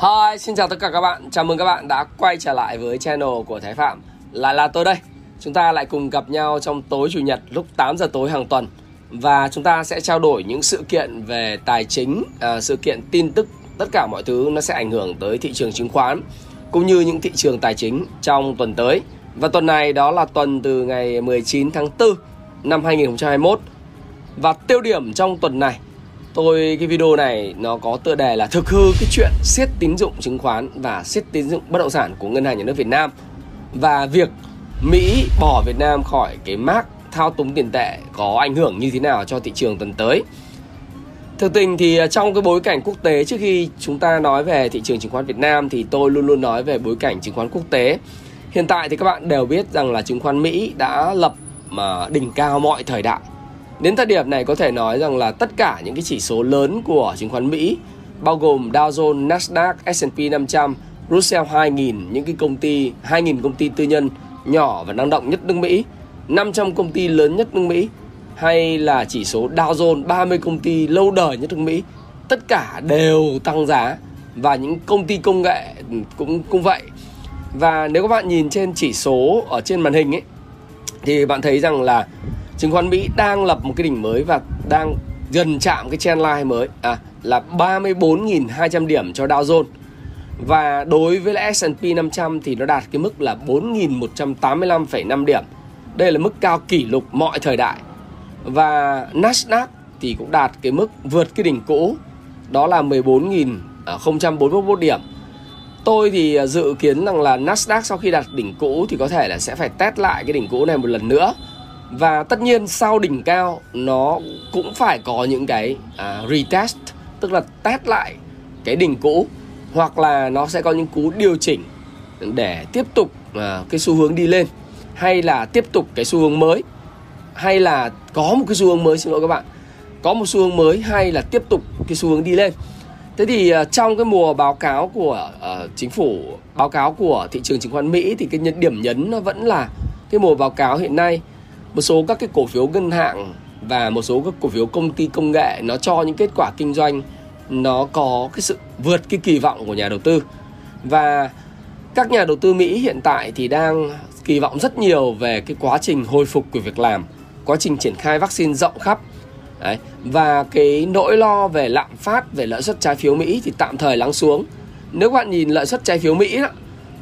Hi, xin chào tất cả các bạn. Chào mừng các bạn đã quay trở lại với channel của Thái Phạm. Lại là tôi đây. Chúng ta lại cùng gặp nhau trong tối chủ nhật lúc 8 giờ tối hàng tuần và chúng ta sẽ trao đổi những sự kiện về tài chính, à, sự kiện tin tức, tất cả mọi thứ nó sẽ ảnh hưởng tới thị trường chứng khoán cũng như những thị trường tài chính trong tuần tới. Và tuần này đó là tuần từ ngày 19 tháng 4 năm 2021. Và tiêu điểm trong tuần này tôi, cái video này nó có tựa đề là thực hư cái chuyện siết tín dụng chứng khoán và siết tín dụng bất động sản của ngân hàng nhà nước Việt Nam và việc Mỹ bỏ Việt Nam khỏi cái mác thao túng tiền tệ có ảnh hưởng như thế nào cho thị trường tuần tới. Thực tình thì à, trong cái bối cảnh quốc tế, trước khi chúng ta nói về thị trường chứng khoán Việt Nam thì tôi luôn luôn nói về bối cảnh chứng khoán quốc tế. Hiện tại thì các bạn đều biết rằng là chứng khoán Mỹ đã lập, mà đỉnh cao mọi thời đại Đến thời điểm này có thể nói rằng là tất cả những cái chỉ số lớn của chứng khoán Mỹ bao gồm Dow Jones, Nasdaq, S&P 500, Russell 2000, những cái công ty 2000 công ty tư nhân nhỏ và năng động nhất nước Mỹ, 500 công ty lớn nhất nước Mỹ hay là chỉ số Dow Jones 30 công ty lâu đời nhất nước Mỹ, tất cả đều tăng giá và những công ty công nghệ cũng cũng vậy. Và nếu các bạn nhìn trên chỉ số ở trên màn hình ấy thì bạn thấy rằng là chứng khoán Mỹ đang lập một cái đỉnh mới và đang gần chạm cái trendline mới à, là 34.200 điểm cho Dow Jones và đối với lại S&P 500 thì nó đạt cái mức là 4.185,5 điểm. Đây là mức cao kỷ lục mọi thời đại. Và Nasdaq thì cũng đạt cái mức vượt cái đỉnh cũ đó là 14.041 điểm. Tôi thì dự kiến rằng là Nasdaq sau khi đạt đỉnh cũ thì có thể là sẽ phải test lại cái đỉnh cũ này một lần nữa và tất nhiên sau đỉnh cao nó cũng phải có những cái à, retest tức là test lại cái đỉnh cũ hoặc là nó sẽ có những cú điều chỉnh để tiếp tục à, cái xu hướng đi lên hay là tiếp tục cái xu hướng mới hay là có một cái xu hướng mới xin lỗi các bạn có một xu hướng mới hay là tiếp tục cái xu hướng đi lên. Thế thì à, trong cái mùa báo cáo của à, chính phủ báo cáo của thị trường chứng khoán Mỹ thì cái điểm nhấn nó vẫn là cái mùa báo cáo hiện nay một số các cái cổ phiếu ngân hàng và một số các cổ phiếu công ty công nghệ nó cho những kết quả kinh doanh nó có cái sự vượt cái kỳ vọng của nhà đầu tư. Và các nhà đầu tư Mỹ hiện tại thì đang kỳ vọng rất nhiều về cái quá trình hồi phục của việc làm quá trình triển khai vaccine rộng khắp. Đấy. và cái nỗi lo về lạm phát về lợi suất trái phiếu Mỹ thì tạm thời lắng xuống. Nếu các bạn nhìn lợi suất trái phiếu Mỹ đó,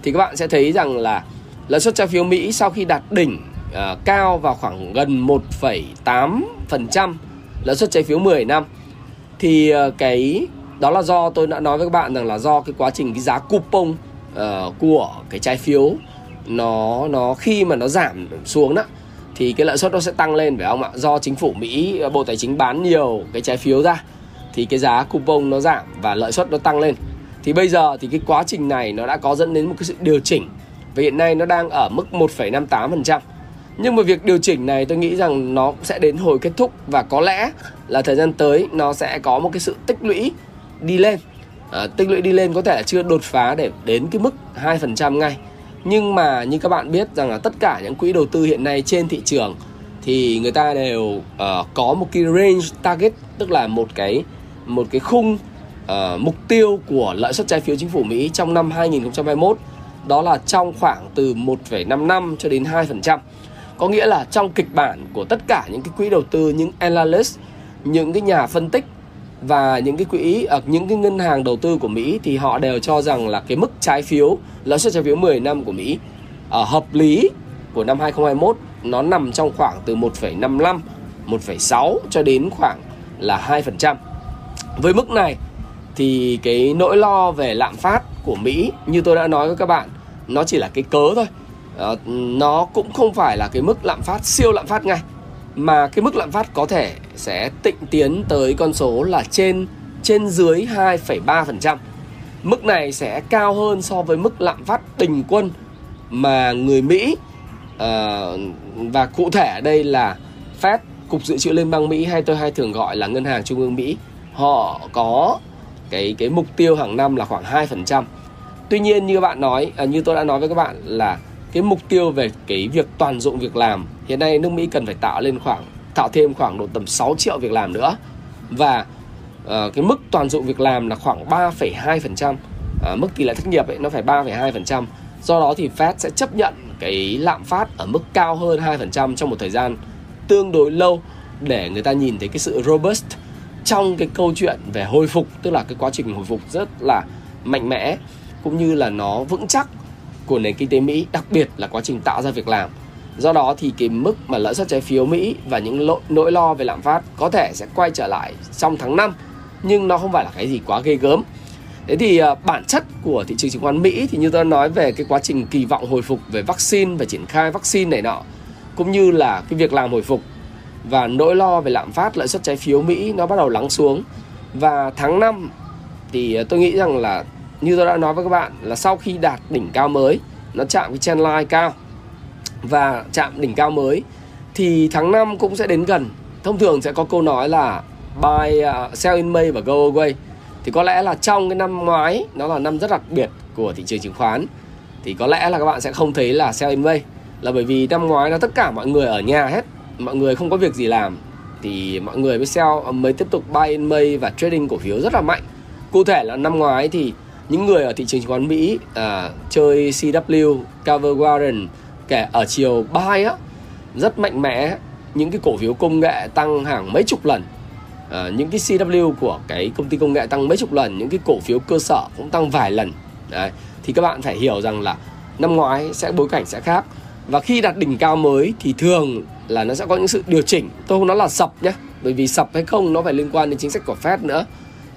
thì các bạn sẽ thấy rằng là lợi suất trái phiếu Mỹ sau khi đạt đỉnh uh, cao vào khoảng gần 1,8% lãi suất trái phiếu 10 năm thì uh, cái đó là do tôi đã nói với các bạn rằng là do cái quá trình cái giá coupon uh, của cái trái phiếu nó nó khi mà nó giảm xuống đó thì cái lợi suất nó sẽ tăng lên phải không ạ? Do chính phủ Mỹ Bộ Tài chính bán nhiều cái trái phiếu ra thì cái giá coupon nó giảm và lợi suất nó tăng lên. Thì bây giờ thì cái quá trình này nó đã có dẫn đến một cái sự điều chỉnh và hiện nay nó đang ở mức 1,58% nhưng mà việc điều chỉnh này tôi nghĩ rằng nó sẽ đến hồi kết thúc và có lẽ là thời gian tới nó sẽ có một cái sự tích lũy đi lên. À, tích lũy đi lên có thể là chưa đột phá để đến cái mức 2% ngay. Nhưng mà như các bạn biết rằng là tất cả những quỹ đầu tư hiện nay trên thị trường thì người ta đều uh, có một cái range target tức là một cái một cái khung uh, mục tiêu của lợi suất trái phiếu chính phủ Mỹ trong năm 2021 đó là trong khoảng từ 1,55 cho đến 2%. Có nghĩa là trong kịch bản của tất cả những cái quỹ đầu tư, những analyst, những cái nhà phân tích và những cái quỹ ở những cái ngân hàng đầu tư của Mỹ thì họ đều cho rằng là cái mức trái phiếu lãi suất trái phiếu 10 năm của Mỹ ở hợp lý của năm 2021 nó nằm trong khoảng từ 1,55 1,6 cho đến khoảng là 2%. Với mức này thì cái nỗi lo về lạm phát của Mỹ như tôi đã nói với các bạn nó chỉ là cái cớ thôi uh, nó cũng không phải là cái mức lạm phát siêu lạm phát ngay mà cái mức lạm phát có thể sẽ tịnh tiến tới con số là trên trên dưới 2,3%. Mức này sẽ cao hơn so với mức lạm phát bình quân mà người Mỹ uh, và cụ thể ở đây là Fed, Cục Dự trữ Liên bang Mỹ hay tôi hay thường gọi là Ngân hàng Trung ương Mỹ, họ có cái cái mục tiêu hàng năm là khoảng 2%. Tuy nhiên như các bạn nói, à, như tôi đã nói với các bạn là cái mục tiêu về cái việc toàn dụng việc làm hiện nay nước Mỹ cần phải tạo lên khoảng tạo thêm khoảng độ tầm 6 triệu việc làm nữa. Và uh, cái mức toàn dụng việc làm là khoảng 3,2% uh, ờ, mức tỷ lệ thất nghiệp ấy nó phải 3,2% do đó thì Fed sẽ chấp nhận cái lạm phát ở mức cao hơn 2% trong một thời gian tương đối lâu để người ta nhìn thấy cái sự robust trong cái câu chuyện về hồi phục tức là cái quá trình hồi phục rất là mạnh mẽ cũng như là nó vững chắc của nền kinh tế Mỹ, đặc biệt là quá trình tạo ra việc làm. Do đó thì cái mức mà lãi suất trái phiếu Mỹ và những nỗi lo về lạm phát có thể sẽ quay trở lại trong tháng 5 nhưng nó không phải là cái gì quá ghê gớm. Thế thì à, bản chất của thị trường chứng khoán Mỹ thì như tôi nói về cái quá trình kỳ vọng hồi phục về vaccine và triển khai vaccine này nọ, cũng như là cái việc làm hồi phục và nỗi lo về lạm phát, lãi suất trái phiếu Mỹ nó bắt đầu lắng xuống. Và tháng 5 thì à, tôi nghĩ rằng là như tôi đã nói với các bạn là sau khi đạt đỉnh cao mới nó chạm cái trendline cao. Và chạm đỉnh cao mới thì tháng 5 cũng sẽ đến gần. Thông thường sẽ có câu nói là buy uh, sell in May và go away. Thì có lẽ là trong cái năm ngoái nó là năm rất đặc biệt của thị trường chứng khoán. Thì có lẽ là các bạn sẽ không thấy là sell in May. Là bởi vì năm ngoái là tất cả mọi người ở nhà hết mọi người không có việc gì làm. Thì mọi người mới sell à, mới tiếp tục buy in May và trading cổ phiếu rất là mạnh. Cụ thể là năm ngoái thì những người ở thị trường chứng khoán Mỹ à, chơi CW, Cover Warren kể ở chiều buy á rất mạnh mẽ. Những cái cổ phiếu công nghệ tăng hàng mấy chục lần. À, những cái CW của cái công ty công nghệ tăng mấy chục lần những cái cổ phiếu cơ sở cũng tăng vài lần. Đấy. thì các bạn phải hiểu rằng là năm ngoái sẽ bối cảnh sẽ khác. Và khi đạt đỉnh cao mới thì thường là nó sẽ có những sự điều chỉnh. Tôi không nói là sập nhé bởi vì sập hay không nó phải liên quan đến chính sách của Fed nữa.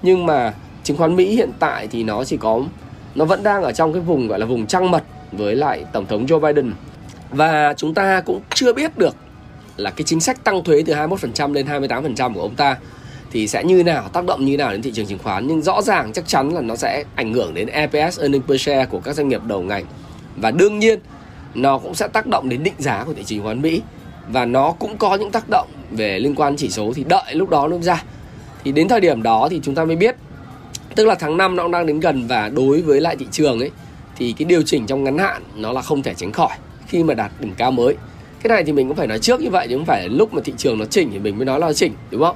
Nhưng mà chứng khoán Mỹ hiện tại thì nó chỉ có, nó vẫn đang ở trong cái vùng gọi là vùng trăng mật với lại tổng thống Joe Biden. Và chúng ta cũng chưa biết được là cái chính sách tăng thuế từ 21% lên 28% của ông ta thì sẽ như nào, tác động như nào đến thị trường chứng khoán. Nhưng rõ ràng chắc chắn là nó sẽ ảnh hưởng đến EPS earning per share của các doanh nghiệp đầu ngành. Và đương nhiên, nó cũng sẽ tác động đến định giá của thị trường chứng khoán Mỹ. Và nó cũng có những tác động về liên quan chỉ số thì đợi lúc đó nó ra. Thì đến thời điểm đó thì chúng ta mới biết tức là tháng 5 nó cũng đang đến gần và đối với lại thị trường ấy, thì cái điều chỉnh trong ngắn hạn nó là không thể tránh khỏi khi mà đạt đỉnh cao mới. Cái này thì mình cũng phải nói trước như vậy, chứ không phải lúc mà thị trường nó chỉnh thì mình mới nói là nó chỉnh, đúng không?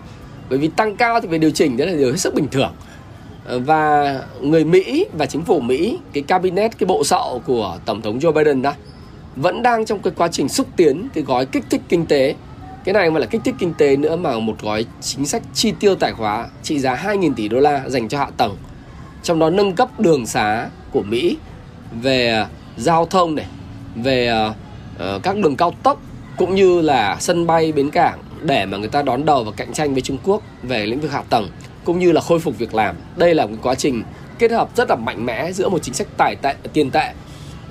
Bởi vì tăng cao thì về điều chỉnh đấy là điều hết sức bình thường. Ờ, và người Mỹ và chính phủ Mỹ, cái cabinet, cái bộ sậu của tổng thống Joe Biden đó, vẫn đang trong cái quá trình xúc tiến cái gói kích thích kinh tế cái này mà là kích thích kinh tế nữa mà một gói chính sách chi tiêu tài khóa trị giá 2.000 tỷ đô la dành cho hạ tầng trong đó nâng cấp đường xá của Mỹ về à, giao thông này về uh, các đường cao tốc cũng như là sân bay bến cảng để mà người ta đón đầu và cạnh tranh với Trung Quốc về lĩnh vực hạ tầng cũng như là khôi phục việc làm. Đây là một quá trình kết hợp rất là mạnh mẽ giữa một chính sách tài tệ tiền tệ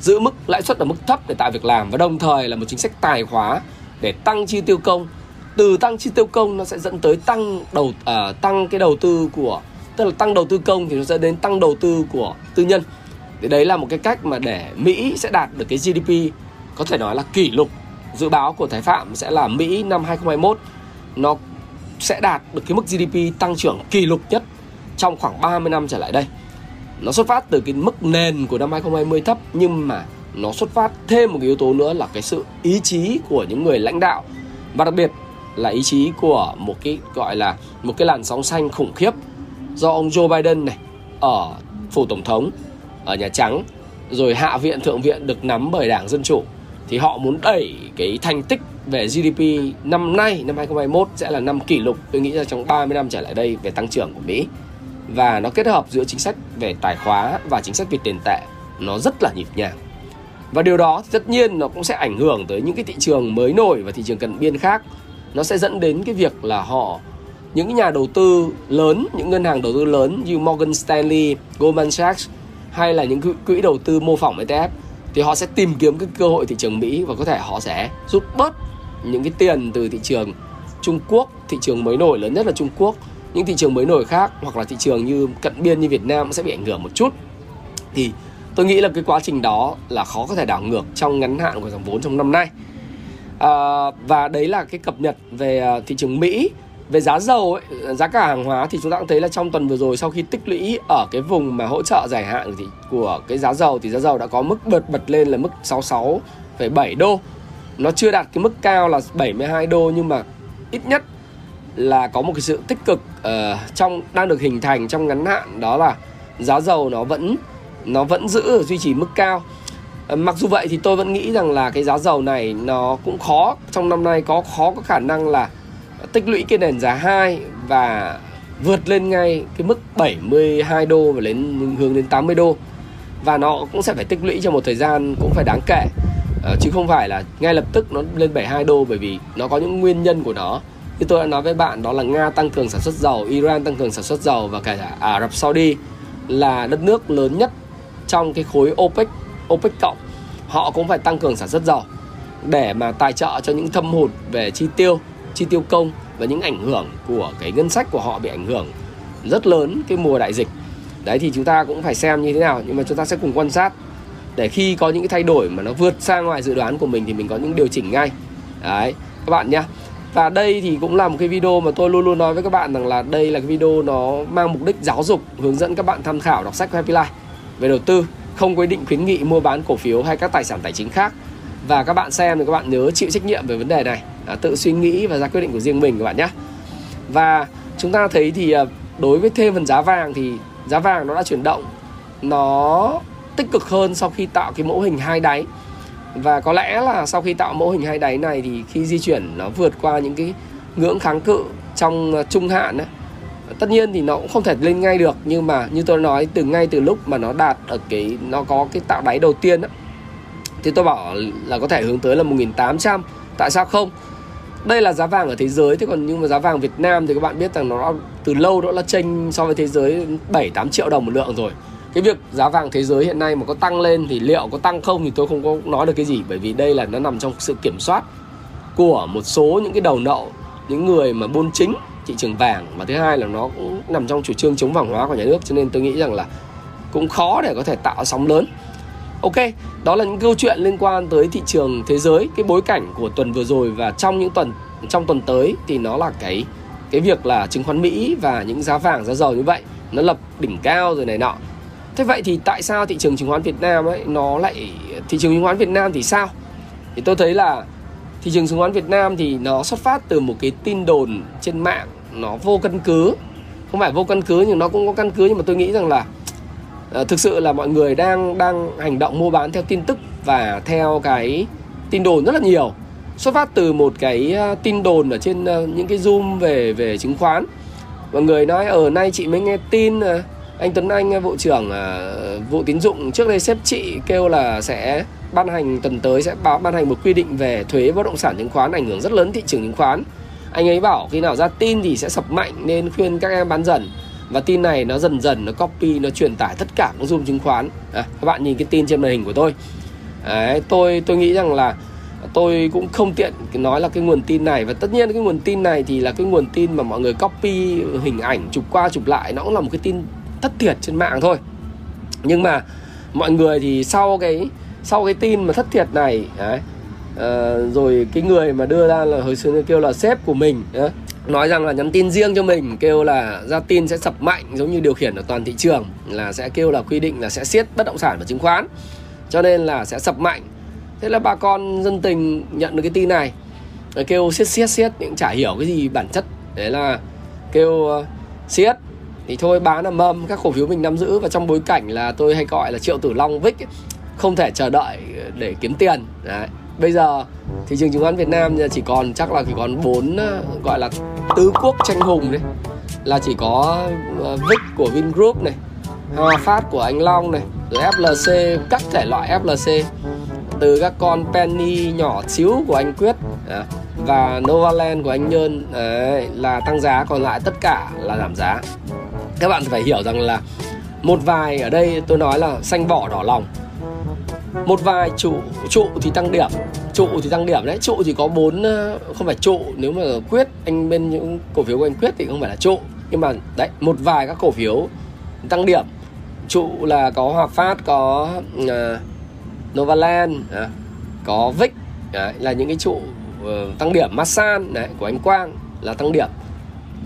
giữ mức lãi suất ở mức thấp để tạo việc làm và đồng thời là một chính sách tài khóa để tăng chi tiêu công. Từ tăng chi tiêu công nó sẽ dẫn tới tăng đầu uh, tăng cái đầu tư của tức là tăng đầu tư công thì nó sẽ đến tăng đầu tư của tư nhân. Thì đấy là một cái cách mà để Mỹ sẽ đạt được cái GDP có thể nói là kỷ lục dự báo của Thái Phạm sẽ là Mỹ năm 2021 nó sẽ đạt được cái mức GDP tăng trưởng kỷ lục nhất trong khoảng 30 năm trở lại đây. Nó xuất phát từ cái mức nền của năm 2020 thấp nhưng mà nó xuất phát thêm một cái yếu tố nữa là cái sự ý chí của những người lãnh đạo. Và đặc biệt là ý chí của một cái gọi là một cái làn sóng xanh khủng khiếp do ông Joe Biden này ở phủ tổng thống, ở Nhà Trắng, rồi hạ viện thượng viện được nắm bởi đảng Dân Chủ. Thì họ muốn đẩy cái thành tích về GDP năm nay, năm 2021 sẽ là năm kỷ lục. Tôi nghĩ là trong 30 năm trở lại đây về tăng trưởng của Mỹ. Và nó kết hợp giữa chính sách về tài khóa và chính sách về tiền tệ. Nó rất là nhịp nhàng và điều đó thì tất nhiên nó cũng sẽ ảnh hưởng tới những cái thị trường mới nổi và thị trường cận biên khác. Nó sẽ dẫn đến cái việc là họ những nhà đầu tư lớn những ngân hàng đầu tư lớn như Morgan Stanley, Goldman Sachs hay là những quỹ đầu tư mô phỏng ETF thì họ sẽ tìm kiếm cái cơ hội thị trường Mỹ và có thể họ sẽ rút bớt những cái tiền từ thị trường Trung Quốc, thị trường mới nổi lớn nhất là Trung Quốc. Những thị trường mới nổi khác hoặc là thị trường như cận biên như Việt Nam sẽ bị ảnh hưởng một chút. Thì tôi nghĩ là cái quá trình đó là khó có thể đảo ngược trong ngắn hạn của dòng vốn trong năm nay. À, và đấy là cái cập nhật về à, thị trường Mỹ về giá dầu ấy, giá cả hàng hóa thì chúng ta cũng thấy là trong tuần vừa rồi sau khi tích lũy ở cái vùng mà hỗ trợ dài hạn thì của cái giá dầu thì giá dầu đã có mức bật bật lên là mức 66,7 đô. Nó chưa đạt cái mức cao là 72 đô nhưng mà ít nhất là có một cái sự tích cực uh, trong đang được hình thành trong ngắn hạn. Đó là giá dầu nó vẫn nó vẫn giữ duy trì mức cao. Ờ, mặc dù vậy thì tôi vẫn nghĩ rằng là cái giá dầu này nó cũng khó. Trong năm nay có khó có khả năng là tích lũy cái nền giá 2 và vượt lên ngay cái mức 72 đô và lên hướng đến 80 đô. Và nó cũng sẽ phải tích lũy trong một thời gian cũng phải đáng kể. Ờ, chứ không phải là ngay lập tức nó lên 72 đô bởi vì nó có những nguyên nhân của nó. Như tôi đã nói với bạn đó là Nga tăng cường sản xuất dầu, Iran tăng cường sản xuất dầu và cả Ả Rập Saudi là đất nước lớn nhất trong cái khối OPEC OPEC cộng, họ cũng phải tăng cường sản xuất dầu để mà tài trợ cho những thâm hụt về chi tiêu chi tiêu công và những ảnh hưởng của cái ngân sách của họ bị ảnh hưởng rất lớn cái mùa đại dịch. Đấy thì chúng ta cũng phải xem như thế nào, nhưng mà chúng ta sẽ cùng quan sát để khi có những cái thay đổi mà nó vượt xa ngoài dự đoán của mình thì mình có những điều chỉnh ngay. Đấy, các bạn nhé và đây thì cũng là một cái video mà tôi luôn luôn nói với các bạn rằng là đây là cái video nó mang mục đích giáo dục, hướng dẫn các bạn tham khảo, đọc sách của Happy Life về đầu tư không quy định khuyến nghị mua bán cổ phiếu hay các tài sản tài chính khác. Và các bạn xem thì các bạn nhớ chịu trách nhiệm về vấn đề này. À, tự suy nghĩ và ra quyết định của riêng mình các bạn nhé. Và chúng ta thấy thì à, đối với thêm phần giá vàng thì giá vàng nó đã chuyển động nó tích cực hơn sau khi tạo cái mẫu hình hai đáy. Và có lẽ là sau khi tạo mẫu hình hai đáy này thì khi di chuyển nó vượt qua những cái ngưỡng kháng cự trong à, trung hạn ấy, tất nhiên thì nó cũng không thể lên ngay được nhưng mà như tôi nói từ ngay từ lúc mà nó đạt ở cái nó có cái tạo đáy đầu tiên đó, thì tôi bảo là có thể hướng tới là 1800 tại sao không? Đây là giá vàng ở thế giới thế còn nhưng mà giá vàng Việt Nam thì các bạn biết rằng nó từ lâu đó là chênh so với thế giới 7 8 triệu đồng một lượng rồi. Cái việc giá vàng thế giới hiện nay mà có tăng lên thì liệu có tăng không thì tôi không có nói được cái gì bởi vì đây là nó nằm trong sự kiểm soát của một số những cái đầu nậu những người mà buôn chính thị trường vàng và thứ hai là nó cũng nằm trong chủ trương chống vàng hóa của nhà nước, cho nên tôi nghĩ rằng là cũng khó để có thể tạo sóng lớn. Ok, đó là những câu chuyện liên quan tới thị trường thế giới, cái bối cảnh của tuần vừa rồi và trong những tuần, trong tuần tới thì nó là cái cái việc là chứng khoán Mỹ và những giá vàng, giá dầu như vậy, nó lập đỉnh cao rồi này nọ. Thế vậy thì tại sao thị trường chứng khoán Việt Nam ấy, nó lại, thị trường chứng khoán Việt Nam thì sao? Thì tôi thấy là thị trường chứng khoán Việt Nam thì nó xuất phát từ một cái tin đồn trên mạng nó vô căn cứ. Không phải vô căn cứ nhưng nó cũng có căn cứ nhưng mà tôi nghĩ rằng là uh, thực sự là mọi người đang đang hành động mua bán theo tin tức và theo cái tin đồn rất là nhiều. Xuất phát từ một cái ờ, tin đồn ở trên ờ, những cái zoom về về chứng khoán. Mọi người nói ở nay chị mới nghe tin anh Tuấn Anh vụ trưởng à, vụ tín dụng trước đây xếp chị kêu là sẽ ban hành tuần tới sẽ báo ban hành một quy định về thuế bất động sản chứng khoán ảnh hưởng rất lớn thị trường chứng khoán. Anh ấy bảo khi nào ra tin thì sẽ sập mạnh nên khuyên các em bán dần. Và tin này nó dần dần nó copy nó truyền tải tất cả các zoom chứng khoán. À, các bạn nhìn cái tin trên màn hình của tôi. Đấy, tôi tôi nghĩ rằng là tôi cũng không tiện nói là cái nguồn tin này. Và tất nhiên cái nguồn tin này thì là cái nguồn tin mà mọi người copy hình ảnh chụp qua chụp lại nó cũng là một cái tin thất thiệt trên mạng thôi. Nhưng mà mọi người thì sau cái sau cái tin mà thất thiệt này đấy, à, rồi cái người mà đưa ra là hồi xưa kêu là sếp của mình đấy, nói rằng là nhắn tin riêng cho mình kêu là ra tin sẽ sập mạnh giống như điều khiển ở toàn thị trường là sẽ kêu là quy định là sẽ siết bất động sản và chứng khoán cho nên là sẽ sập mạnh. Thế là bà con dân tình nhận được cái tin này kêu siết siết siết nhưng chả hiểu cái gì bản chất. Đấy là kêu uh, siết thì thôi bán là mâm các cổ phiếu mình nắm giữ. Và trong bối cảnh là tôi hay gọi là triệu tử long vích không thể chờ đợi để kiếm tiền. Đấy. Bây giờ thị trường chứng khoán Việt Nam chỉ còn chắc là chỉ còn bốn ờ, gọi là tứ quốc tranh hùng đấy là chỉ có ờ, VIX của Vingroup này Hòa Phát của anh Long này rồi FLC các thể loại FLC từ các con penny nhỏ xíu của anh Quyết và Novaland của anh Nhơn đấy, là tăng giá còn lại tất cả là giảm giá các bạn phải hiểu rằng là một vài ở đây tôi nói là xanh vỏ đỏ lòng. Một vài trụ trụ thì tăng điểm trụ thì tăng điểm đấy. Trụ thì có bốn ờ, không phải trụ nếu mà quyết anh bên những cổ phiếu của anh quyết thì không phải là trụ. Nhưng mà đấy một vài các cổ phiếu tăng điểm. Trụ là có Hòa Phát có uh, Novaland uh, có Vic. Đấy, là những cái trụ uh, tăng điểm. Masan đấy, của anh Quang là tăng điểm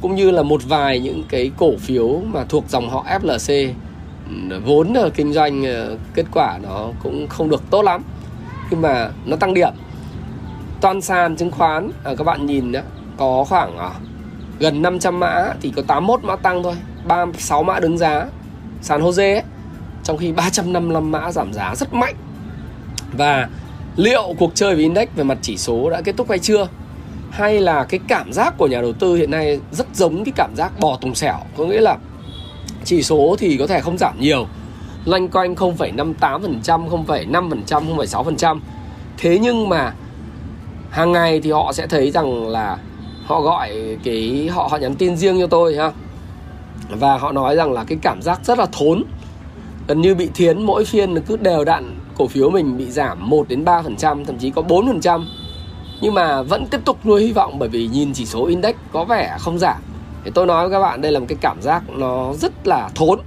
cũng như là một vài những cái cổ phiếu mà thuộc dòng họ FLC ừ, vốn kinh doanh ờ, kết quả nó cũng không được tốt lắm nhưng mà nó tăng điểm. Toàn sàn chứng khoán ờ, các bạn nhìn đó, có khoảng ờ, gần 500 mã thì có 81 mã tăng thôi 36 mã đứng giá. Sàn Jose ấy, trong khi 355 mã giảm giá rất mạnh. Và liệu cuộc chơi với index về mặt chỉ số đã kết thúc hay chưa? Hay là cái cảm giác của nhà đầu tư hiện nay rất giống cái cảm giác bò tùng xẻo có nghĩa là chỉ số thì có thể không giảm nhiều loanh quanh 0,58%, 0,5%, 0,6%. Thế nhưng mà hàng ngày thì họ sẽ thấy rằng là họ gọi cái họ họ nhắn tin riêng cho tôi ha. Và họ nói rằng là cái cảm giác rất là thốn. Gần như bị thiến mỗi phiên cứ đều đặn cổ phiếu mình bị giảm 1 đến 3%, thậm chí có 4%. Nhưng mà vẫn tiếp tục nuôi hy vọng bởi vì nhìn chỉ số index có vẻ không giảm. Thì tôi nói với các bạn đây là một cái cảm giác nó rất là thốn.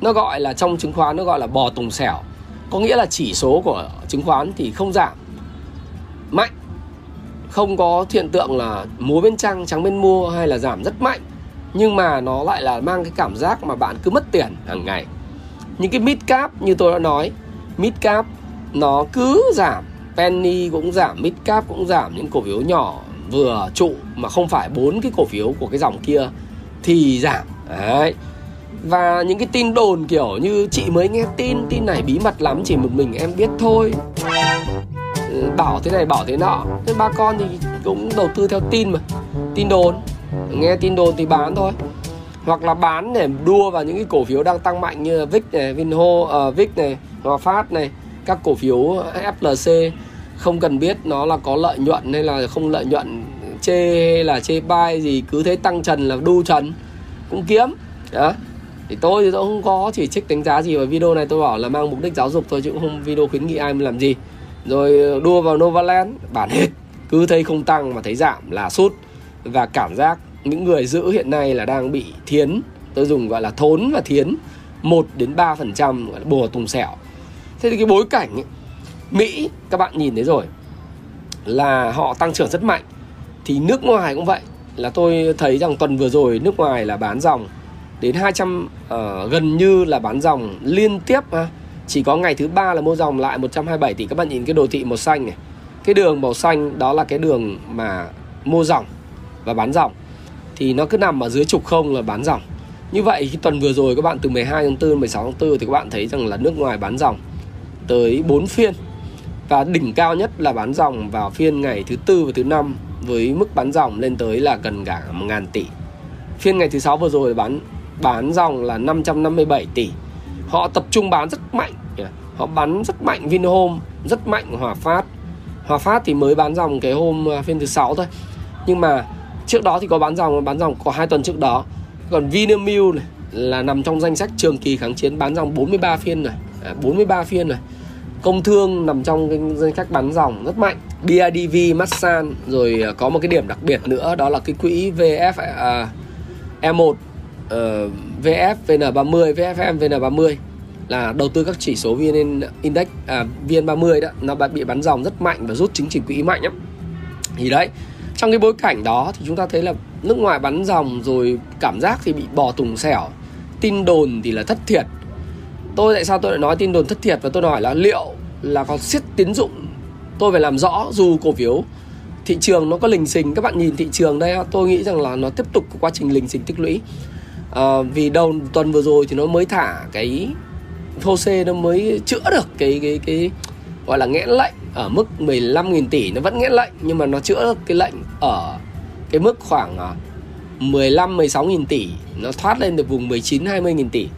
Nó gọi là trong chứng khoán nó gọi là bò tùng xẻo. Có nghĩa là chỉ số của chứng khoán thì không giảm. Mạnh. Không có hiện tượng là múa bên trăng, trắng bên mua hay là giảm rất mạnh. Nhưng mà nó lại là mang cái cảm giác mà bạn cứ mất tiền hàng ngày. Những cái mid cap như tôi đã nói, mid cap nó cứ giảm penny cũng giảm mid cap cũng giảm những cổ phiếu nhỏ vừa trụ mà không phải bốn cái cổ phiếu của cái dòng kia thì giảm. Đấy. Và những cái tin đồn kiểu như chị mới nghe tin tin này bí mật lắm chỉ một mình em biết thôi. Ừ, bảo thế này bảo thế nọ. Thế ba con thì cũng đầu tư theo tin mà tin đồn. Nghe tin đồn thì bán thôi. Hoặc là bán để đua vào những cái cổ phiếu đang tăng mạnh như Vic này, Vinho, uh, Vic này, Hòa Phát này, các cổ phiếu FLC không cần biết nó là có lợi nhuận hay là không lợi nhuận chê hay là chê bai gì, cứ thế tăng trần là đu trần, cũng kiếm. Đó. Thì tôi thì tôi không có chỉ trích đánh giá gì vào video này tôi bảo là mang mục đích giáo dục thôi chứ cũng không video khuyến nghị ai làm gì. Rồi ờ, đua vào Novaland, bản hết. Cứ thấy không tăng mà thấy giảm là sút. Và cảm giác những người giữ hiện nay là đang bị thiến. Tôi dùng gọi là thốn và thiến. 1 đến 3 phần trăm bùa tùng sẹo thế thì cái bối cảnh ấy, Mỹ các bạn nhìn thấy rồi là họ tăng trưởng rất mạnh thì nước ngoài cũng vậy là tôi thấy rằng tuần vừa rồi nước ngoài là bán dòng đến 200 uh, ờ, gần như là bán dòng liên tiếp ha. Chỉ có ngày thứ ba là mua dòng lại 127 tỷ các bạn nhìn cái đồ thị màu xanh này. Cái đường màu xanh đó là cái đường mà mua dòng và bán dòng. Thì nó cứ nằm ở dưới trục không là bán dòng. Như vậy cái tuần vừa rồi các bạn từ 12 tháng 4 16 tháng 4 thì các bạn thấy rằng là nước ngoài bán dòng tới 4 phiên. Và đỉnh cao nhất là bán dòng vào phiên ngày thứ tư và thứ năm với mức bán dòng lên tới là gần cả 1 ngàn tỷ. Phiên ngày thứ sáu vừa rồi bán bán dòng là 557 tỷ. Họ tập trung bán rất mạnh họ bán rất mạnh Vinhome rất mạnh Hòa Phát. Hòa Phát thì mới bán dòng cái hôm à, phiên thứ sáu thôi. Nhưng mà trước đó thì có bán dòng bán dòng có hai tuần trước đó. Còn Vinamilk này là nằm trong danh sách trường kỳ kháng chiến bán dòng 43 phiên rồi à, 43 phiên rồi công thương nằm trong cái danh sách bán dòng rất mạnh. BIDV, Masan rồi à, có một cái điểm đặc biệt nữa đó là cái quỹ VF à, E1 uh, VF VN30 VFM VN30 là đầu tư các chỉ số VN Index à, VN30 đó nó bị bắn dòng rất mạnh và rút chứng chỉ quỹ mạnh lắm. Thì đấy trong cái bối cảnh đó thì chúng ta thấy là nước ngoài bắn dòng rồi cảm giác thì bị bò tùng xẻo tin đồn thì là thất thiệt tôi tại sao tôi lại nói tin đồn thất thiệt và tôi hỏi là liệu là có siết tín dụng? Tôi phải làm rõ dù cổ phiếu thị trường nó có lình xình. Các bạn nhìn thị trường đây tôi nghĩ rằng là nó tiếp tục quá trình lình xình tích lũy. À, vì đầu tuần vừa rồi thì nó mới thả cái HOSE nó mới chữa được cái cái cái gọi là nghẽn lệnh ở mức 15.000 tỷ. Nó vẫn nghẽn lệnh nhưng mà nó chữa được cái lệnh ở cái mức khoảng ờ, 15 16.000 tỷ. Nó thoát lên được vùng 19 20.000 tỷ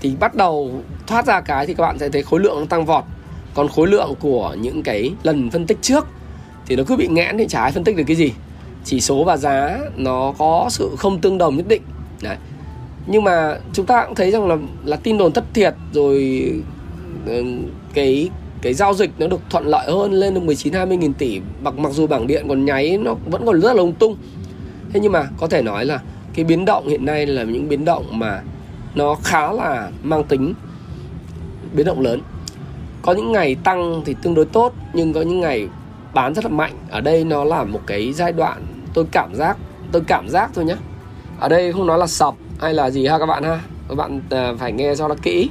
thì bắt đầu thoát ra cái thì các bạn sẽ thấy khối lượng nó tăng vọt. Còn khối lượng của những cái lần phân tích trước thì nó cứ bị nghẽn thì chả ai phân tích được cái gì. Chỉ số và giá nó có sự không tương đồng nhất định. Đấy. Nhưng mà chúng ta cũng thấy rằng là là tin đồn thất thiệt rồi ừ, cái cái giao dịch nó được thuận lợi hơn, lên được 19 20 nghìn tỷ. Mặc mặc dù bảng điện còn nháy nó vẫn còn rất là lung tung. Thế nhưng mà có thể nói là cái biến động hiện nay là những biến động mà nó khá là mang tính biến động lớn. Có những ngày tăng thì tương đối tốt, nhưng có những ngày bán rất là mạnh. Ở đây nó là một cái giai đoạn tôi cảm giác, tôi cảm giác thôi nhé ở đây không nói là sập hay là gì ha các bạn ha. Các bạn à, phải nghe cho nó kỹ.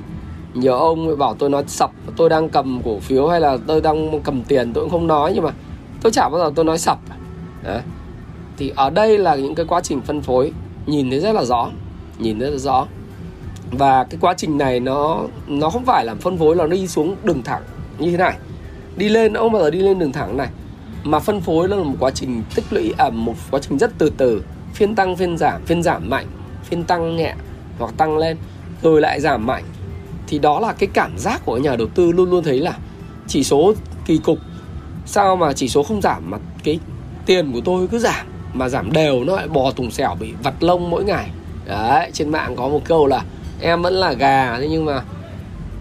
Nhiều ông bảo tôi nói sập, tôi đang cầm cổ phiếu hay là tôi đang cầm tiền tôi cũng không nói nhưng mà tôi chả bao giờ tôi nói sập. Đấy. thì ở đây là những cái quá trình phân phối, nhìn thấy rất là rõ, nhìn rất là rõ và cái quá trình này nó nó không phải là phân phối là nó đi xuống đường thẳng như thế này. Đi lên nó không bao giờ đi lên đường thẳng này. Mà phân phối là một quá trình tích lũy à một quá trình rất từ từ. Phiên tăng, phiên giảm phiên giảm mạnh, phiên tăng nhẹ hoặc tăng lên, rồi lại giảm mạnh. Thì đó là cái cảm giác của nhà đầu tư luôn luôn thấy là chỉ số kỳ cục. Sao mà chỉ số không giảm mà cái tiền của tôi cứ giảm, mà giảm đều, nó lại bò tùng xẻo bị vặt lông mỗi ngày. Đấy, trên mạng có một câu là em vẫn là gà, thế nhưng mà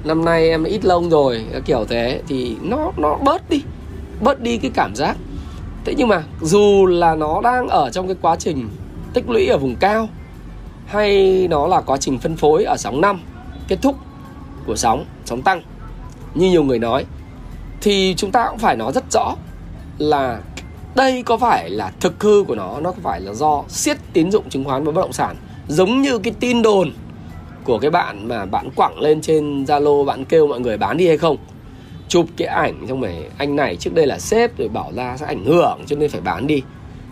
năm nay em ít lông rồi, kiểu thế, thì nó nó bớt đi bớt đi cái cảm giác. Thế nhưng mà dù là nó đang ở trong cái quá trình tích lũy ở vùng cao, hay nó là quá trình phân phối ở sóng 5 kết thúc của sóng sóng tăng, như nhiều người nói, thì chúng ta cũng phải nói rất rõ là đây có phải là thực hư của nó nó có phải là do siết tín dụng chứng khoán và bất động sản, giống như cái tin đồn của cái bạn mà bạn quẳng lên trên Zalo bạn kêu mọi người bán đi hay không? Chụp cái ảnh xong rồi anh này trước đây là sếp rồi bảo ra sẽ ảnh hưởng cho nên phải bán đi.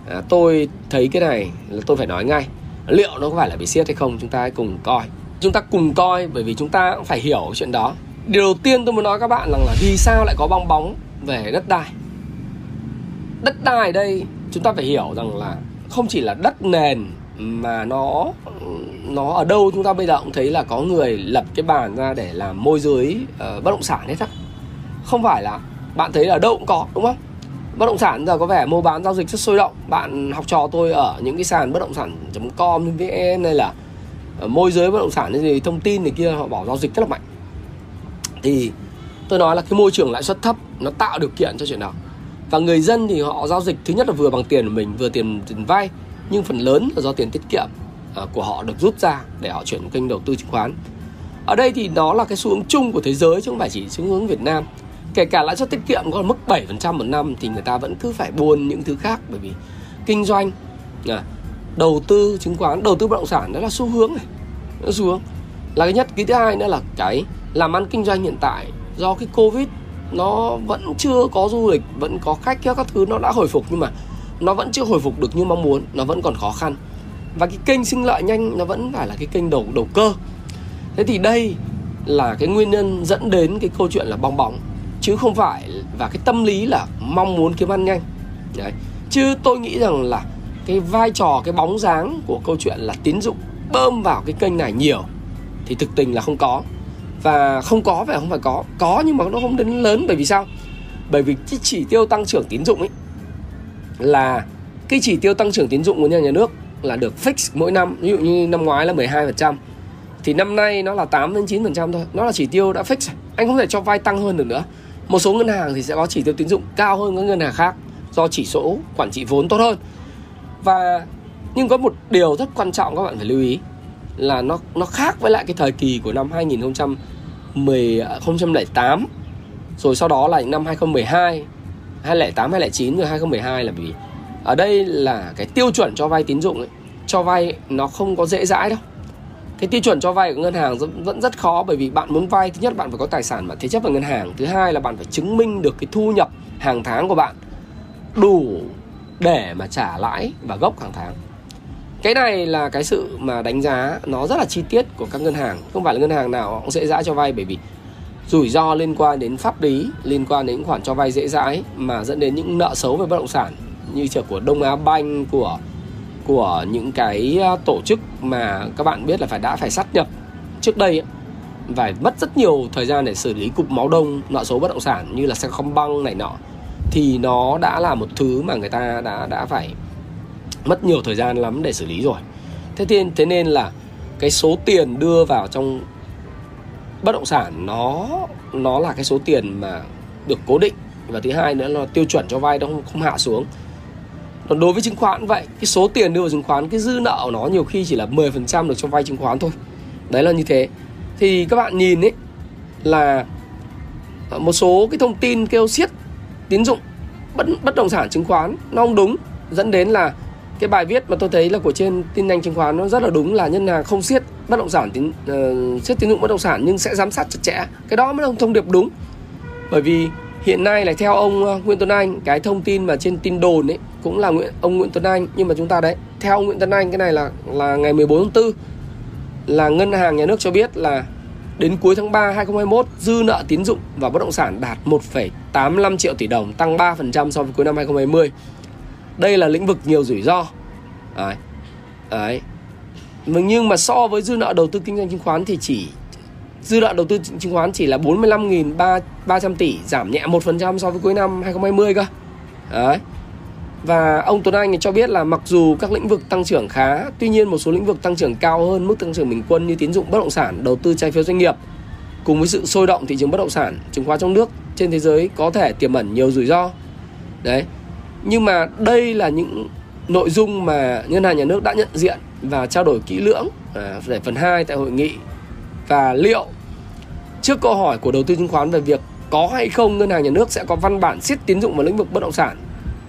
À, tôi thấy cái này là tôi phải nói ngay liệu nó có phải là bị siết hay không chúng ta hãy cùng coi. Chúng ta cùng coi bởi vì chúng ta cũng phải hiểu chuyện đó. Điều đầu tiên tôi muốn nói các bạn rằng là vì sao lại có bong bóng về đất đai? Đất đai đây chúng ta phải hiểu rằng là không chỉ là đất nền mà nó nó ở đâu chúng ta bây giờ cũng thấy là có người lập cái bàn ra để làm môi giới uh, bất động sản hết á. Không phải là bạn thấy ở đâu cũng có đúng không? Bất động sản giờ có vẻ mua bán giao dịch rất sôi động. Bạn học trò tôi ở những cái sàn bất động sản.com vn này là môi giới bất động sản cái gì thông tin này kia họ bảo giao dịch rất là mạnh. Thì tôi nói là cái môi trường lãi suất thấp nó tạo điều kiện cho chuyện đó. Và người dân thì họ giao dịch thứ nhất là vừa bằng tiền của mình vừa tiền tiền vay nhưng phần lớn là do tiền tiết kiệm uh, của họ được rút ra để họ chuyển kênh đầu tư chứng khoán. Ở đây thì nó là cái xu hướng chung của thế giới chứ không phải chỉ xu hướng Việt Nam. Kể cả lãi suất tiết kiệm có mức 7% một năm thì người ta vẫn cứ phải buôn những thứ khác bởi vì kinh doanh à, đầu tư chứng khoán đầu tư bất động sản đó là xu hướng này. Nó xu hướng. Là cái nhất. Cái thứ hai nữa là cái làm ăn kinh doanh hiện tại do cái covid nó vẫn chưa có du lịch vẫn có khách các thứ nó đã hồi phục nhưng mà nó vẫn chưa hồi phục được như mong muốn, nó vẫn còn khó khăn. Và cái kênh sinh lợi nhanh, nó vẫn phải là cái kênh đầu đầu cơ. Thế thì đây là cái nguyên nhân dẫn đến cái câu chuyện là bong bóng, chứ không phải và cái tâm lý là mong muốn kiếm ăn nhanh. Đấy. Chứ tôi nghĩ rằng là cái vai trò, cái bóng dáng của câu chuyện là tín dụng bơm vào cái kênh này nhiều thì thực tình là không có. Và không có phải không phải có có nhưng mà nó không đến lớn bởi vì sao? Bởi vì cái chỉ tiêu tăng trưởng tín dụng ấy là cái chỉ tiêu tăng trưởng tín dụng của nhà nhà nước là được fix mỗi năm, ví dụ như năm ngoái là 12% thì năm nay nó là 8 đến 9% thôi. Nó là chỉ tiêu đã fix. Anh không thể cho vay tăng hơn được nữa. Một số ngân hàng thì sẽ có chỉ tiêu tín dụng cao hơn các ngân hàng khác do chỉ số quản trị vốn tốt hơn. Và, nhưng có một điều rất quan trọng các bạn phải lưu ý là nó nó khác với lại cái thời kỳ của năm 2008 à, rồi sau đó là năm 2012 2008 2009 rồi 2012 là vì ở đây là cái tiêu chuẩn cho vay tín dụng ấy, cho vay nó không có dễ dãi đâu. Cái tiêu chuẩn cho vay của ngân hàng vẫn rất khó bởi vì bạn muốn vay thứ nhất bạn phải có tài sản mà thế chấp vào ngân hàng. Thứ hai là bạn phải chứng minh được cái thu nhập hàng tháng của bạn đủ để mà trả lãi và gốc hàng tháng. Cái này là cái sự mà đánh giá nó rất là chi tiết của các ngân hàng. Không phải là ngân hàng nào cũng dễ dãi cho vay bởi vì rủi ro liên quan đến pháp lý, liên quan đến khoản cho vay dễ dãi mà dẫn đến những nợ xấu về bất động sản, như trường của Đông Á Banh, của của những cái à, tổ chức mà các bạn biết là phải, đã phải sát nhập trước đây phải mất rất nhiều thời gian để xử lý cục máu đông, nợ xấu bất động sản như là Sacombank này nọ, thì nó đã là một thứ mà người ta đã đã phải mất nhiều thời gian lắm để xử lý rồi. Thế nên thế nên là cái số tiền đưa vào trong bất động sản nó nó là cái số tiền mà được cố định. Và thứ hai nữa là tiêu chuẩn cho vay nó không, không hạ xuống. Còn đối với chứng khoán vậy cái số tiền đưa vào chứng khoán cái dư nợ của nó nhiều khi chỉ là 10% được cho vay chứng khoán thôi. Đấy là như thế. Thì các bạn nhìn ấy là ờ, một số cái thông tin kêu siết tín dụng bất bất động sản chứng khoán nó không đúng dẫn đến là cái bài viết mà tôi thấy là của trên tin nhanh chứng khoán nó rất là đúng là nhân hàng không siết bất động sản tín uh, siết tín dụng bất động sản nhưng sẽ giám sát chặt chẽ. Cái đó mới là thông điệp đúng. Bởi vì hiện nay là theo ông ờ, Nguyễn Tuấn Anh cái thông tin mà trên tin đồn ấy cũng là Nguyễn, ông Nguyễn Tuấn Anh. Nhưng mà chúng ta đấy theo ông Nguyễn Tuấn Anh cái này là là ngày 14 tháng 4 là ngân hàng nhà nước cho biết là đến cuối tháng 3 2021 dư nợ tín dụng và bất động sản đạt 1,85 triệu tỷ đồng tăng 3% so với cuối năm 2020 đây là lĩnh vực nhiều rủi ro. Đấy. Đấy. Nhưng mà so với dư nợ đầu tư kinh doanh chứng khoán thì chỉ dư nợ đầu tư chứng khoán chỉ là 45.300 tỷ giảm nhẹ 1% so với cuối năm 2020 cơ. Đấy. Và ông Tuấn Anh cho biết là mặc dù các lĩnh vực tăng trưởng khá, tuy nhiên một số lĩnh vực tăng trưởng cao hơn mức tăng trưởng bình quân như tín dụng bất động sản, đầu tư trái phiếu doanh nghiệp cùng với sự sôi động thị trường bất động sản, chứng khoán trong nước trên thế giới có thể tiềm ẩn nhiều rủi ro. Đấy. Nhưng mà đây là những nội dung mà ngân hàng nhà nước đã nhận diện và trao đổi kỹ lưỡng à, để phần 2 tại hội nghị và liệu trước câu hỏi của đầu tư chứng khoán về việc có hay không ngân hàng nhà nước sẽ có văn bản siết tín dụng vào lĩnh vực bất động sản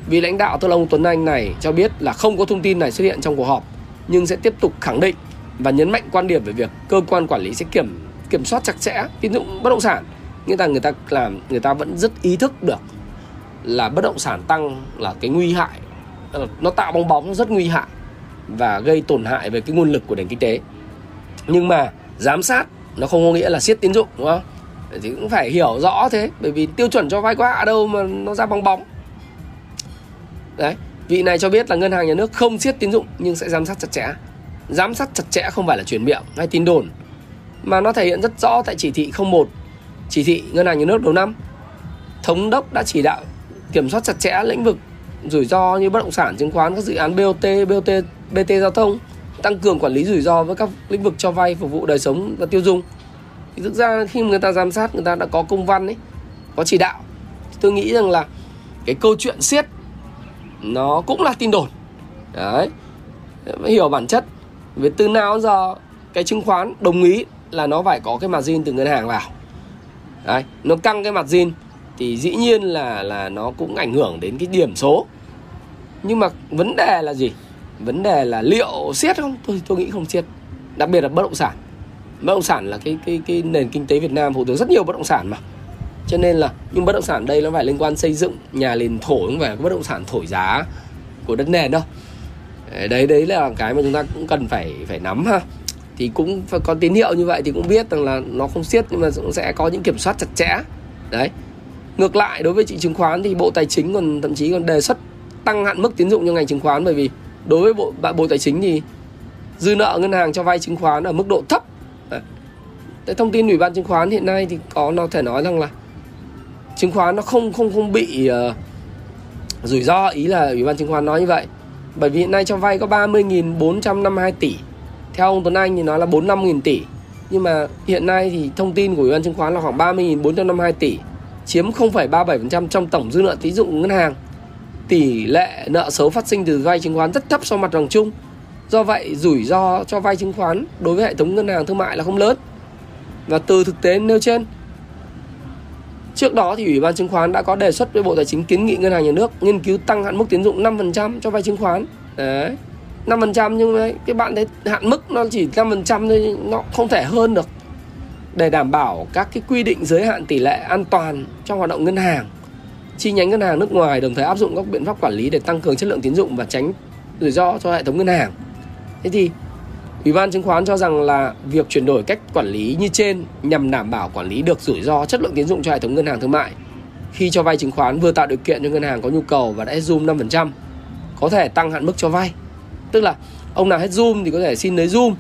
vì lãnh đạo tôi là ông Tuấn Anh này cho biết là không có thông tin này xuất hiện trong cuộc họp nhưng sẽ tiếp tục khẳng định và nhấn mạnh quan điểm về việc cơ quan quản lý sẽ kiểm kiểm soát chặt chẽ tín dụng bất động sản. Nghĩa là người ta làm người ta vẫn rất ý thức được là bất động sản tăng là cái nguy hại nó tạo bong bóng rất nguy hại và gây tổn hại về cái nguồn lực của nền kinh tế. Nhưng mà giám sát nó không có nghĩa là siết tín dụng, đúng không? Thì cũng phải hiểu rõ thế, bởi vì tiêu chuẩn cho vay quá ở đâu mà nó ra bong bóng đấy, vị này cho biết là ngân hàng nhà nước không siết tín dụng nhưng sẽ giám sát chặt chẽ giám sát chặt chẽ không phải là chuyển miệng, hay tin đồn, mà nó thể hiện rất rõ tại chỉ thị 01 chỉ thị ngân hàng nhà nước đầu năm thống đốc đã chỉ đạo kiểm soát chặt chẽ lĩnh vực rủi ro như bất động sản, chứng khoán, các dự án BOT BOT BT giao thông, tăng cường quản lý rủi ro với các lĩnh vực cho vay phục vụ đời sống và tiêu dùng. Thì thực ra khi người ta giám sát, người ta đã có công văn ấy, có chỉ đạo tôi nghĩ rằng là cái câu chuyện siết nó cũng là tin đồn. Đấy. Phải hiểu bản chất. Vì từ nào giờ cái chứng khoán đồng ý là nó phải có cái margin từ ngân hàng vào. Đấy. Nó căng cái margin thì dĩ nhiên là là nó cũng ảnh hưởng đến cái điểm số. Nhưng mà vấn đề là gì? Vấn đề là liệu siết không? Tôi tôi nghĩ không siết. Đặc biệt là bất động sản. Bất động sản là cái cái cái nền kinh tế Việt Nam phụ thuộc rất nhiều bất động sản mà. Cho nên là, nhưng bất động sản đây nó phải liên quan xây dựng nhà liền thổ, không phải bất động sản thổi giá của đất nền đâu. Đấy đấy là cái mà chúng ta cũng cần phải phải nắm ha. Thì cũng phải có tín hiệu như vậy thì cũng biết rằng là nó không siết nhưng mà cũng sẽ có những kiểm soát chặt chẽ. Đấy ngược lại đối với thị chứng khoán thì bộ tài chính còn thậm chí còn đề xuất tăng hạn mức tín dụng cho ngành chứng khoán bởi vì đối với bộ bộ tài chính thì dư nợ ngân hàng cho vay chứng khoán ở mức độ thấp. Đấy. thông tin ủy ban chứng khoán hiện nay thì có nó thể nói rằng là chứng khoán nó không không không bị uh, rủi ro. Ý là ủy ban chứng khoán nói như vậy. Bởi vì hiện nay cho vay có 30.452 tỷ. Theo ông Tuấn Anh thì nói là 45.000 tỷ. Nhưng mà hiện nay thì thông tin của ủy ban chứng khoán là khoảng 30.452 tỷ chiếm 0,37% trong tổng dư nợ tín dụng ngân hàng tỷ lệ nợ xấu phát sinh từ vay chứng khoán rất thấp so mặt bằng chung do vậy rủi ro cho vay chứng khoán đối với hệ thống ngân hàng thương mại là không lớn và từ thực tế nêu trên Trước đó thì Ủy ban chứng khoán đã có đề xuất với Bộ Tài chính kiến nghị ngân hàng nhà nước nghiên cứu tăng hạn mức tín dụng 5% cho vay chứng khoán. Đấy. 5% nhưng đấy, cái bạn thấy hạn mức nó chỉ 5% thôi nó không thể hơn được. Để đảm bảo các cái quy định giới hạn tỷ lệ an toàn trong hoạt động ngân hàng, chi nhánh ngân hàng nước ngoài đồng thời áp dụng các biện pháp quản lý để tăng cường chất lượng tín dụng và tránh rủi ro cho hệ thống ngân hàng. Thế thì Ủy ban chứng khoán cho rằng là việc chuyển đổi cách quản lý như trên nhằm đảm bảo quản lý được rủi ro chất lượng tín dụng cho hệ thống ngân hàng thương mại. Khi cho vay chứng khoán vừa tạo điều kiện cho ngân hàng có nhu cầu và đã hết zoom 5%, có thể tăng hạn mức cho vay. Tức là ông nào hết zoom thì có thể xin lấy zoom,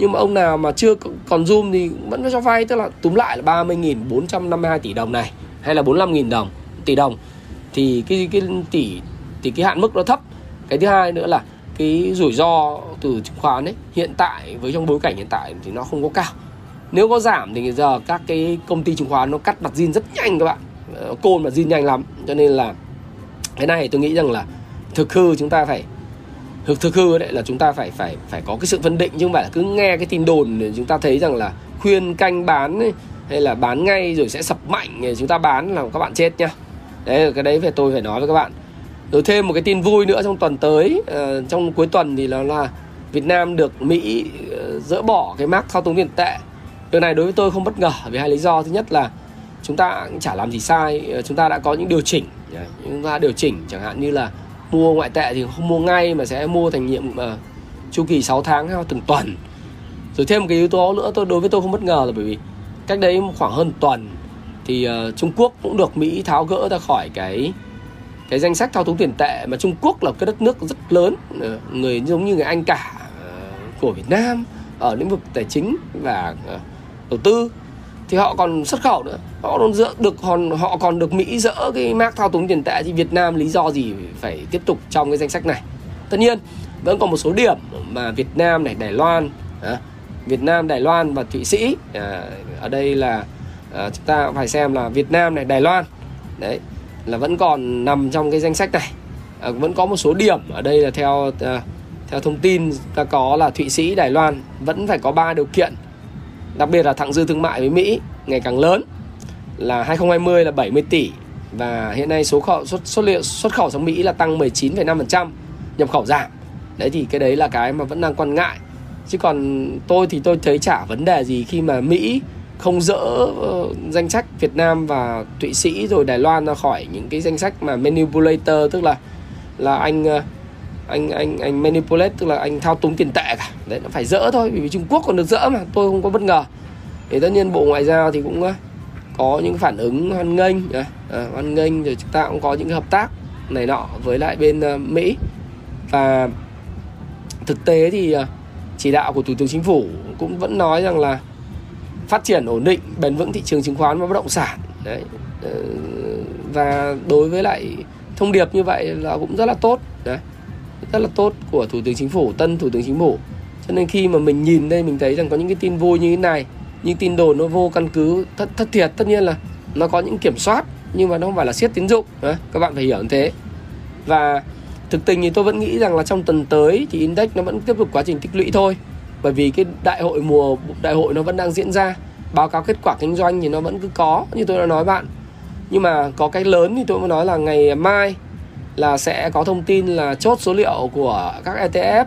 nhưng mà ông nào mà chưa còn zoom thì vẫn cho vay, tức là túm lại là 30.452 tỷ đồng này hay là 45.000 đồng tỷ đồng. Thì cái cái tỷ thì cái hạn mức nó thấp. Cái thứ hai nữa là cái rủi ro từ chứng khoán ấy hiện tại với trong bối cảnh hiện tại thì nó không có cao. Nếu có giảm thì giờ các cái công ty chứng khoán nó cắt mặt zin rất nhanh các bạn. Ờ, côn mặt zin nhanh lắm. Cho nên là cái này tôi nghĩ rằng là thực hư chúng ta phải thực thực hư đấy là chúng ta phải phải phải có cái sự phân định chứ không phải là cứ nghe cái tin đồn để chúng ta thấy rằng là khuyên canh bán ấy, hay là bán ngay rồi sẽ sập mạnh để chúng ta bán là các bạn chết nhá. Đấy cái đấy phải tôi phải nói với các bạn. Rồi thêm một cái tin vui nữa trong tuần tới uh, trong cuối tuần thì là là Việt Nam được Mỹ uh, dỡ bỏ cái mác thao túng tiền tệ. Điều này đối với tôi không bất ngờ vì hai lý do. Thứ nhất là chúng ta cũng chả làm gì sai ờ, chúng ta đã có những điều chỉnh. Chúng ta điều chỉnh chẳng hạn như là mua ngoại tệ thì không mua ngay mà sẽ mua thành nhiệm uh, chu kỳ 6 tháng hay từng tuần. Rồi thêm một cái yếu tố nữa tôi đối với tôi không bất ngờ là bởi vì cách đấy khoảng hơn tuần thì uh, Trung Quốc cũng được Mỹ tháo gỡ ra khỏi cái cái danh sách thao túng tiền tệ mà Trung Quốc là cái đất nước rất lớn uh, người giống như người anh cả uh, của Việt Nam ở lĩnh vực tài chính và uh, đầu tư thì họ còn xuất khẩu nữa. Họ còn dỡ được còn họ còn được Mỹ dỡ cái mác thao túng tiền tệ thì Việt Nam lý do gì phải tiếp tục trong cái danh sách này? Tất nhiên vẫn còn một số điểm mà Việt Nam này Đài Loan à, Việt Nam Đài Loan và Thụy Sĩ à, ở đây là à, chúng ta phải xem là Việt Nam này Đài Loan đấy là vẫn còn nằm trong cái danh sách này. À, vẫn có một số điểm ở đây là theo à, theo thông tin ta có là Thụy Sĩ Đài Loan vẫn phải có ba điều kiện đặc biệt là thặng dư thương mại với Mỹ ngày càng lớn là 2020 là 70 tỷ và hiện nay số khẩu xuất xuất liệu xuất khẩu sang Mỹ là tăng 19,5%, nhập khẩu giảm. Đấy thì cái đấy là cái mà vẫn đang quan ngại. Chứ còn tôi thì tôi thấy chả vấn đề gì khi mà Mỹ không dỡ ờ, danh sách Việt Nam và Thụy Sĩ rồi Đài Loan ra khỏi những cái danh sách mà manipulator tức là là anh ờ, anh anh anh manipulate tức là anh thao túng tiền tệ cả. Đấy nó phải dỡ thôi vì Trung Quốc còn được dỡ mà tôi không có bất ngờ. Thì tất nhiên bộ ngoại giao thì cũng có những phản ứng hoan nghênh à, hoan nghênh rồi chúng ta cũng có những hợp tác này nọ với lại bên uh, Mỹ. Và thực tế thì uh, chỉ đạo của thủ tướng chính phủ cũng vẫn nói rằng là phát triển ổn định bền vững thị trường chứng khoán và bất động sản. Đấy uh, và đối với lại thông điệp như vậy là cũng rất là tốt đấy rất là tốt của thủ tướng chính phủ tân thủ tướng chính phủ. Cho nên khi mà mình nhìn đây mình thấy rằng có những cái tin vui như thế này những tin đồn nó vô căn cứ thất, thất thiệt tất nhiên là nó có những kiểm soát nhưng mà nó không phải là siết tín dụng đấy, các bạn phải hiểu như thế. Và thực tình thì tôi vẫn nghĩ rằng là trong tuần tới thì index nó vẫn tiếp tục quá trình tích lũy thôi. Bởi vì cái đại hội mùa đại hội nó vẫn đang diễn ra báo cáo kết quả kinh doanh thì nó vẫn cứ có như tôi đã nói bạn. Nhưng mà có cái lớn thì tôi mới nói là ngày mai là sẽ có thông tin là chốt số liệu của các ETF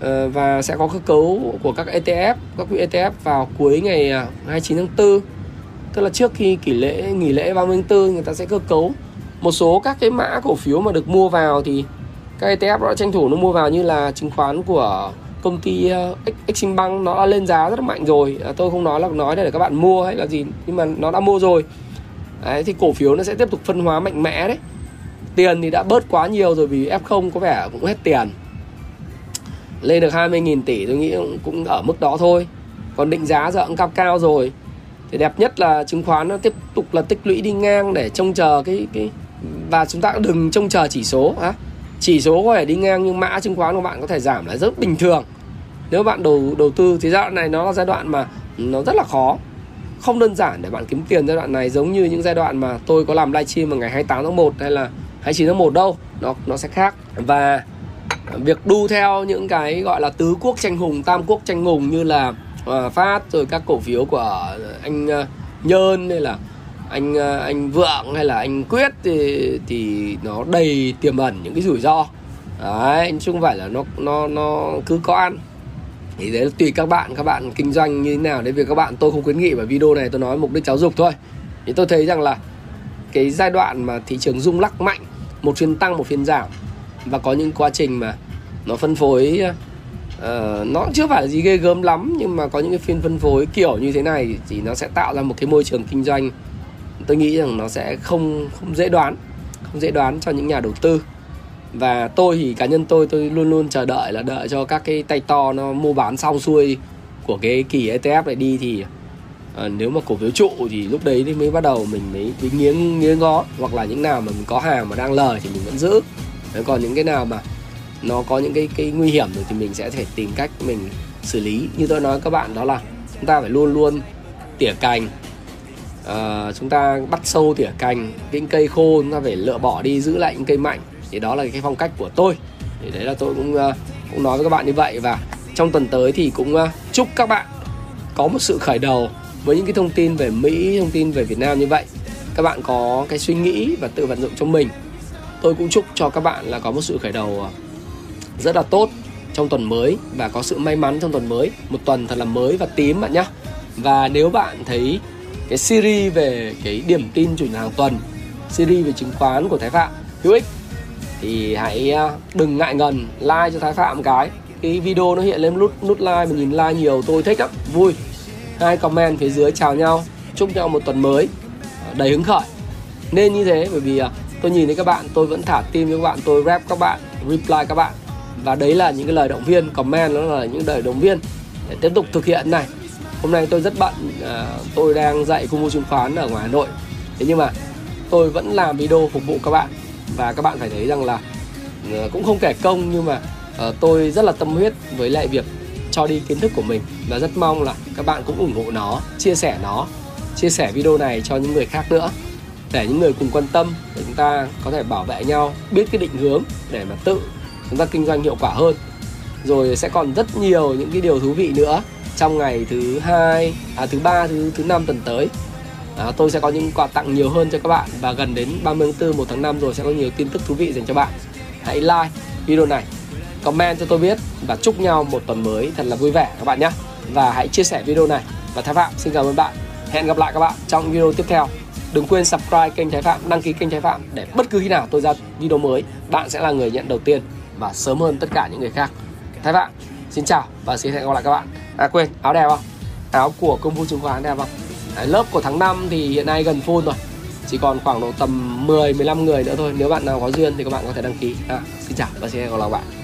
ờ, và sẽ có cơ cấu của các ETF, các quỹ ETF vào cuối ngày à, 29 tháng 4. Tức là trước khi kỷ lễ nghỉ lễ 30 tháng 4 người ta sẽ cơ cấu một số các cái mã cổ phiếu mà được mua vào thì các ETF nó đã tranh thủ nó mua vào như là chứng khoán của công ty ờ, Exim Bank nó đã lên giá rất là mạnh rồi. À, tôi không nói là nói để các bạn mua hay là gì nhưng mà nó đã mua rồi. Đấy, thì cổ phiếu nó sẽ tiếp tục phân hóa mạnh mẽ đấy tiền thì đã bớt quá nhiều rồi vì F0 có vẻ cũng hết tiền. Lên được 20.000 tỷ tôi nghĩ cũng ở mức đó thôi. Còn định giá giờ cũng cao cao rồi. Thì đẹp nhất là chứng khoán nó tiếp tục là tích lũy đi ngang để trông chờ cái cái, và chúng ta đừng trông chờ chỉ số á. Chỉ số có thể đi ngang nhưng mã chứng khoán của bạn có thể giảm là rất bình thường. Nếu bạn đầu đầu tư thì giai đoạn này nó là giai đoạn mà nó rất là khó. Không đơn giản để bạn kiếm tiền giai đoạn này giống như những giai đoạn mà tôi có làm livestream vào ngày 28 tháng 1 hay là 29 tháng 1 đâu nó nó sẽ khác. Và việc đu theo những cái gọi là tứ quốc tranh hùng tam quốc tranh hùng như là ờ, uh, phát rồi các cổ phiếu của anh uh, nhơn hay là anh uh, anh vượng hay là anh quyết thì thì nó đầy tiềm ẩn những cái rủi ro. Đấy chứ không phải là nó nó nó cứ có ăn. Thì đấy là tùy các bạn các bạn kinh doanh như thế nào. Đấy việc các bạn tôi không khuyến nghị và video này tôi nói mục đích giáo dục thôi. Thì tôi thấy rằng là cái giai đoạn mà thị trường rung lắc mạnh một phiên tăng một phiên giảm. Và có những quá trình mà nó phân phối uh, nó chưa phải là gì ghê gớm lắm nhưng mà có những cái phiên phân phối kiểu như thế này thì nó sẽ tạo ra một cái môi trường kinh doanh. Tôi nghĩ rằng nó sẽ không không dễ đoán không dễ đoán cho những nhà đầu tư. Và tôi thì cá nhân tôi tôi luôn luôn chờ đợi là đợi cho các cái tay to nó mua bán xong xuôi của cái kỳ ETF này đi thì à, nếu mà cổ phiếu trụ thì lúc đấy thì mới bắt đầu mình mới, mới nghiêng nghiêng ngó. Hoặc là những nào mà mình có hàng mà đang lời thì mình vẫn giữ. Đấy, còn những cái nào mà nó có những cái cái nguy hiểm rồi thì mình sẽ phải tìm cách mình xử lý. Như tôi nói các bạn đó là chúng ta phải luôn luôn tỉa cành. À, chúng ta bắt sâu tỉa cành những cây khô chúng ta phải lựa bỏ đi giữ lại những cây mạnh. Thì đó là cái phong cách của tôi. Thì đấy là tôi cũng uh, cũng nói với các bạn như vậy. Và trong tuần tới thì cũng uh, chúc các bạn có một sự khởi đầu với những cái thông tin về Mỹ, thông tin về Việt Nam như vậy. Các bạn có cái suy nghĩ và tự vận dụng cho mình. Tôi cũng chúc cho các bạn là có một sự khởi đầu ờ, rất là tốt trong tuần mới và có sự may mắn trong tuần mới một tuần thật là mới và tím bạn nhé và nếu bạn thấy cái series về cái điểm tin chủ nhà hàng tuần series về chứng khoán của Thái Phạm hữu ích thì hãy ờ, đừng ngại ngần like cho Thái Phạm cái cái video nó hiện lên nút nút like mình nhìn like nhiều tôi thích lắm vui hai comment phía dưới chào nhau chúc nhau một tuần mới. Đầy hứng khởi. Nên như thế bởi vì à, tôi nhìn thấy các bạn tôi vẫn thả tim cho các bạn tôi rep các bạn reply các bạn. Và đấy là những cái lời động viên comment nó là những lời động viên để tiếp tục thực hiện này. Hôm nay tôi rất bận à, tôi đang dạy công vụ chứng khoán ở ngoài hà nội. Thế nhưng mà tôi vẫn làm video phục vụ các bạn. Và các bạn phải thấy rằng là à, cũng không kể công nhưng mà à, tôi rất là tâm huyết với lại việc cho đi kiến thức của mình và rất mong là các bạn cũng ủng hộ nó chia sẻ nó chia sẻ video này cho những người khác nữa để những người cùng quan tâm để chúng ta có thể bảo vệ nhau biết cái định hướng để mà tự chúng ta kinh doanh hiệu quả hơn. Rồi sẽ còn rất nhiều những cái điều thú vị nữa trong ngày thứ hai à, thứ ba thứ thứ năm tuần tới. À, tôi sẽ có những quà tặng nhiều hơn cho các bạn và gần đến 30 tháng 4 1 tháng 5 rồi sẽ có nhiều tin tức thú vị dành cho bạn. Hãy like video này comment cho tôi biết và chúc nhau một tuần mới thật là vui vẻ các bạn nhé. Và hãy chia sẻ video này. Và Thái Phạm xin cảm ơn bạn. Hẹn gặp lại các bạn trong video tiếp theo. Đừng quên subscribe kênh Thái Phạm đăng ký kênh Thái Phạm để bất cứ khi nào tôi ra video mới bạn sẽ là người nhận đầu tiên và sớm hơn tất cả những người khác. Thái Phạm xin chào và xin hẹn gặp lại các bạn. À quên áo đẹp không? Áo của công vụ chứng khoán đẹp không? À, lớp của tháng 5 thì hiện nay gần full rồi. Chỉ còn khoảng độ tầm 10 15 người nữa thôi. Nếu bạn nào có duyên thì các bạn có thể đăng ký. À, xin chào và xin hẹn gặp lại các bạn.